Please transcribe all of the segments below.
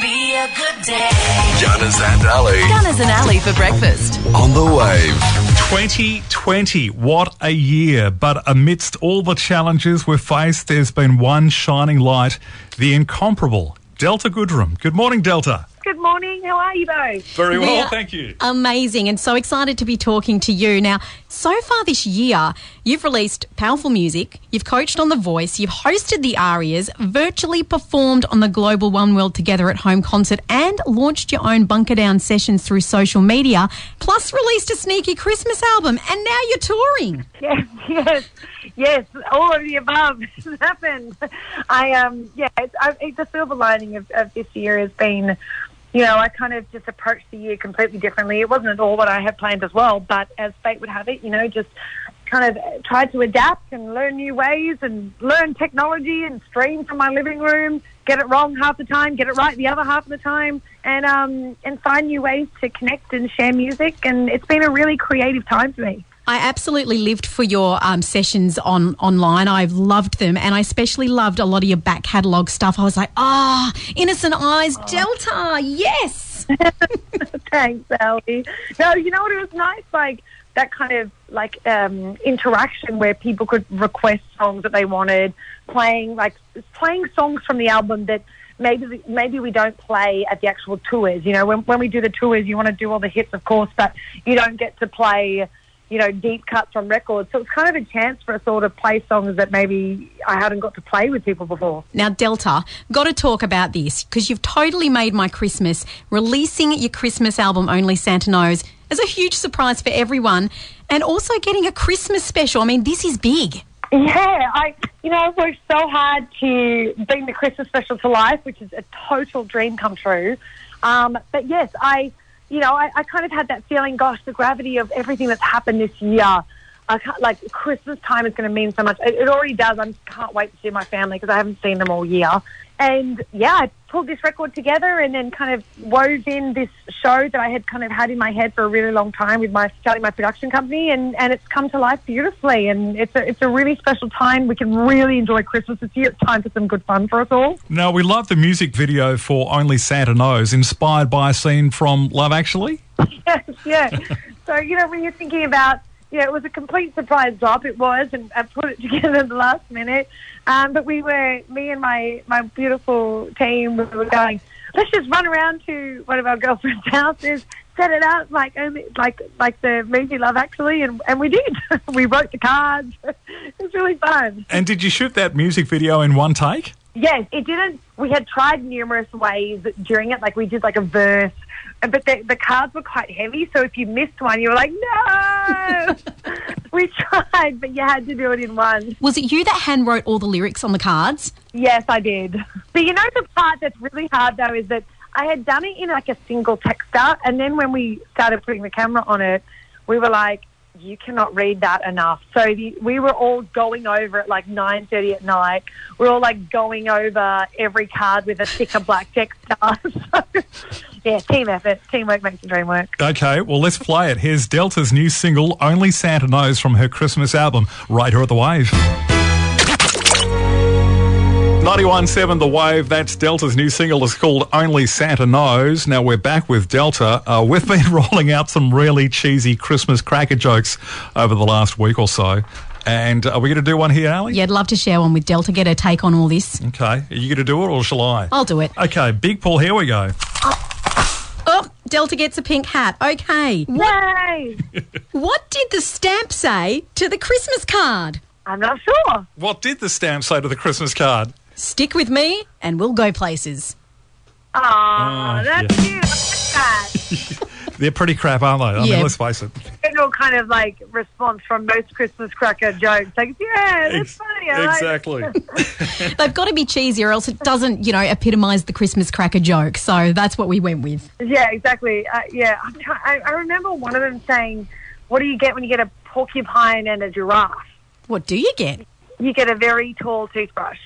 be a good day. Gunners and Ali. Gunners and Ali for breakfast. on the wave. 2020, what a year. But amidst all the challenges we've faced, there's been one shining light the incomparable Delta Goodrem. Good morning, Delta. Good morning. How are you both? Very well, are thank you. Amazing, and so excited to be talking to you. Now, so far this year, you've released powerful music, you've coached on The Voice, you've hosted the ARIAs, virtually performed on the Global One World Together at Home concert, and launched your own bunker down sessions through social media, plus released a sneaky Christmas album, and now you're touring. Yes, yes, yes. All of the above has happened. I um, yeah. It's, I, it's the silver lining of, of this year has been, you know, I kind of just approached the year completely differently. It wasn't at all what I had planned as well, but as fate would have it, you know, just kind of tried to adapt and learn new ways and learn technology and stream from my living room. Get it wrong half the time, get it right the other half of the time, and um, and find new ways to connect and share music. And it's been a really creative time for me. I absolutely lived for your um, sessions on online. I've loved them, and I especially loved a lot of your back catalogue stuff. I was like, ah, Innocent Eyes, Delta, yes. Thanks, Ellie. No, you know what? It was nice, like that kind of like um, interaction where people could request songs that they wanted, playing like playing songs from the album that maybe maybe we don't play at the actual tours. You know, when when we do the tours, you want to do all the hits, of course, but you don't get to play. You know, deep cuts from records. So it's kind of a chance for us all to play songs that maybe I hadn't got to play with people before. Now, Delta, got to talk about this because you've totally made my Christmas. Releasing your Christmas album, Only Santa Knows, is a huge surprise for everyone, and also getting a Christmas special. I mean, this is big. Yeah, I you know I've worked so hard to bring the Christmas special to life, which is a total dream come true. Um, but yes, I you know I, I kind of had that feeling. Gosh, the gravity of everything that's happened this year. I can't, like Christmas time is going to mean so much. It, it already does. I can't wait to see my family because I haven't seen them all year. And yeah, I pulled this record together and then kind of wove in this show that I had kind of had in my head for a really long time with my starting my production company, and, and it's come to life beautifully. And it's a it's a really special time. We can really enjoy Christmas this year. It's time for some good fun for us all. Now, we love the music video for Only Santa Knows, inspired by a scene from Love Actually. yes, yeah. so you know when you're thinking about yeah, it was a complete surprise drop. It was, and I put it together at the last minute. Um, but we were, me and my my beautiful team, we were going. Let's just run around to one of our girlfriends' houses, set it up like only like like the movie Love Actually, and and we did. we wrote the cards. it was really fun. And did you shoot that music video in one take? Yes, it didn't. We had tried numerous ways during it. Like we did like a verse, but the, the cards were quite heavy. So if you missed one, you were like, no. we tried, but you had to do it in one. Was it you that hand wrote all the lyrics on the cards? Yes, I did. But you know the part that's really hard though is that I had done it in like a single texter, and then when we started putting the camera on it, we were like, you cannot read that enough. So the, we were all going over at like 9.30 at night. We are all like going over every card with a thicker black texter. so, yeah, team effort. Teamwork makes the dream work. Okay, well, let's play it. Here's Delta's new single, Only Santa Knows, from her Christmas album, right at The Wave. 91.7 The Wave, that's Delta's new single. It's called Only Santa Knows. Now we're back with Delta. Uh, we've been rolling out some really cheesy Christmas cracker jokes over the last week or so. And are we going to do one here, Ali? Yeah, I'd love to share one with Delta, get her take on all this. Okay, are you going to do it or shall I? I'll do it. Okay, Big Paul, here we go. Oh, Delta gets a pink hat. Okay. What, Yay! what did the stamp say to the Christmas card? I'm not sure. What did the stamp say to the Christmas card? Stick with me and we'll go places. Aw, Oh, that's yeah. cute. I like that. They're pretty crap, aren't they? I Yeah. mean, let's face it. General kind of like response from most Christmas cracker jokes. Like, yeah, that's Ex- funny. I like exactly. They've got to be cheesy or else it doesn't, you know, epitomise the Christmas cracker joke. So that's what we went with. Yeah, exactly. Uh, yeah, I, I remember one of them saying, "What do you get when you get a porcupine and a giraffe? What do you get? You get a very tall toothbrush."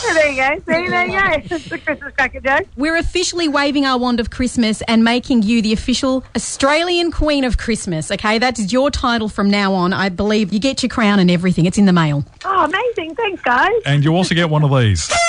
So there you go. See, there you go. It's the Christmas cracker joke. We're officially waving our wand of Christmas and making you the official Australian Queen of Christmas. Okay, that is your title from now on. I believe you get your crown and everything. It's in the mail. Oh, amazing! Thanks, guys. and you also get one of these.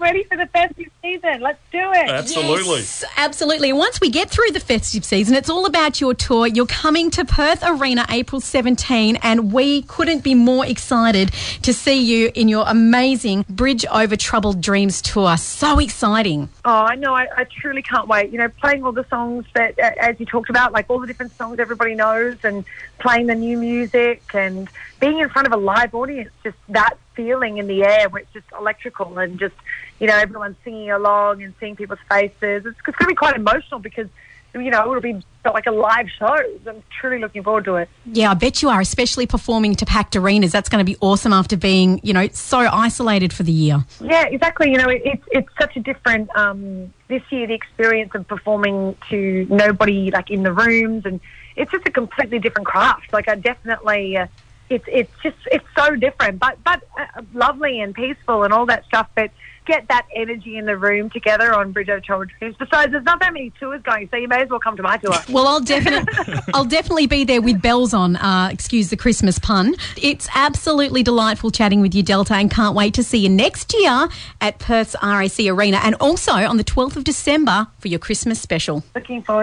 ready for the festive season. Let's do it. Absolutely. Yes, absolutely. Once we get through the festive season, it's all about your tour. You're coming to Perth Arena April 17, and we couldn't be more excited to see you in your amazing Bridge Over Troubled Dreams tour. So exciting. Oh, I know. I, I truly can't wait. You know, playing all the songs that, uh, as you talked about, like all the different songs everybody knows, and playing the new music, and being in front of a live audience, just that feeling in the air where it's just electrical, and just you know everyone singing along and seeing people's faces. It's, it's going to be quite emotional because you know it'll be like a live show. I'm truly looking forward to it. Yeah, I bet you are, especially performing to packed arenas. That's going to be awesome after being, you know, so isolated for the year. Yeah, exactly. You know, it, it's it's such a different um, this year. The experience of performing to nobody like in the rooms, and it's just a completely different craft. Like I definitely, uh, it's it's just it's so different, but but uh, lovely and peaceful and all that stuff. But get that energy in the room together on Bridge Over Troubled Dreams. Besides, there's not that many tours going, so you may as well come to my tour. Well, I'll definitely, I'll definitely be there with bells on. Uh, excuse the Christmas pun. It's absolutely delightful chatting with you, Delta, and can't wait to see you next year at Perth's RAC Arena, and also on the 12th of December for your Christmas special. Looking forward to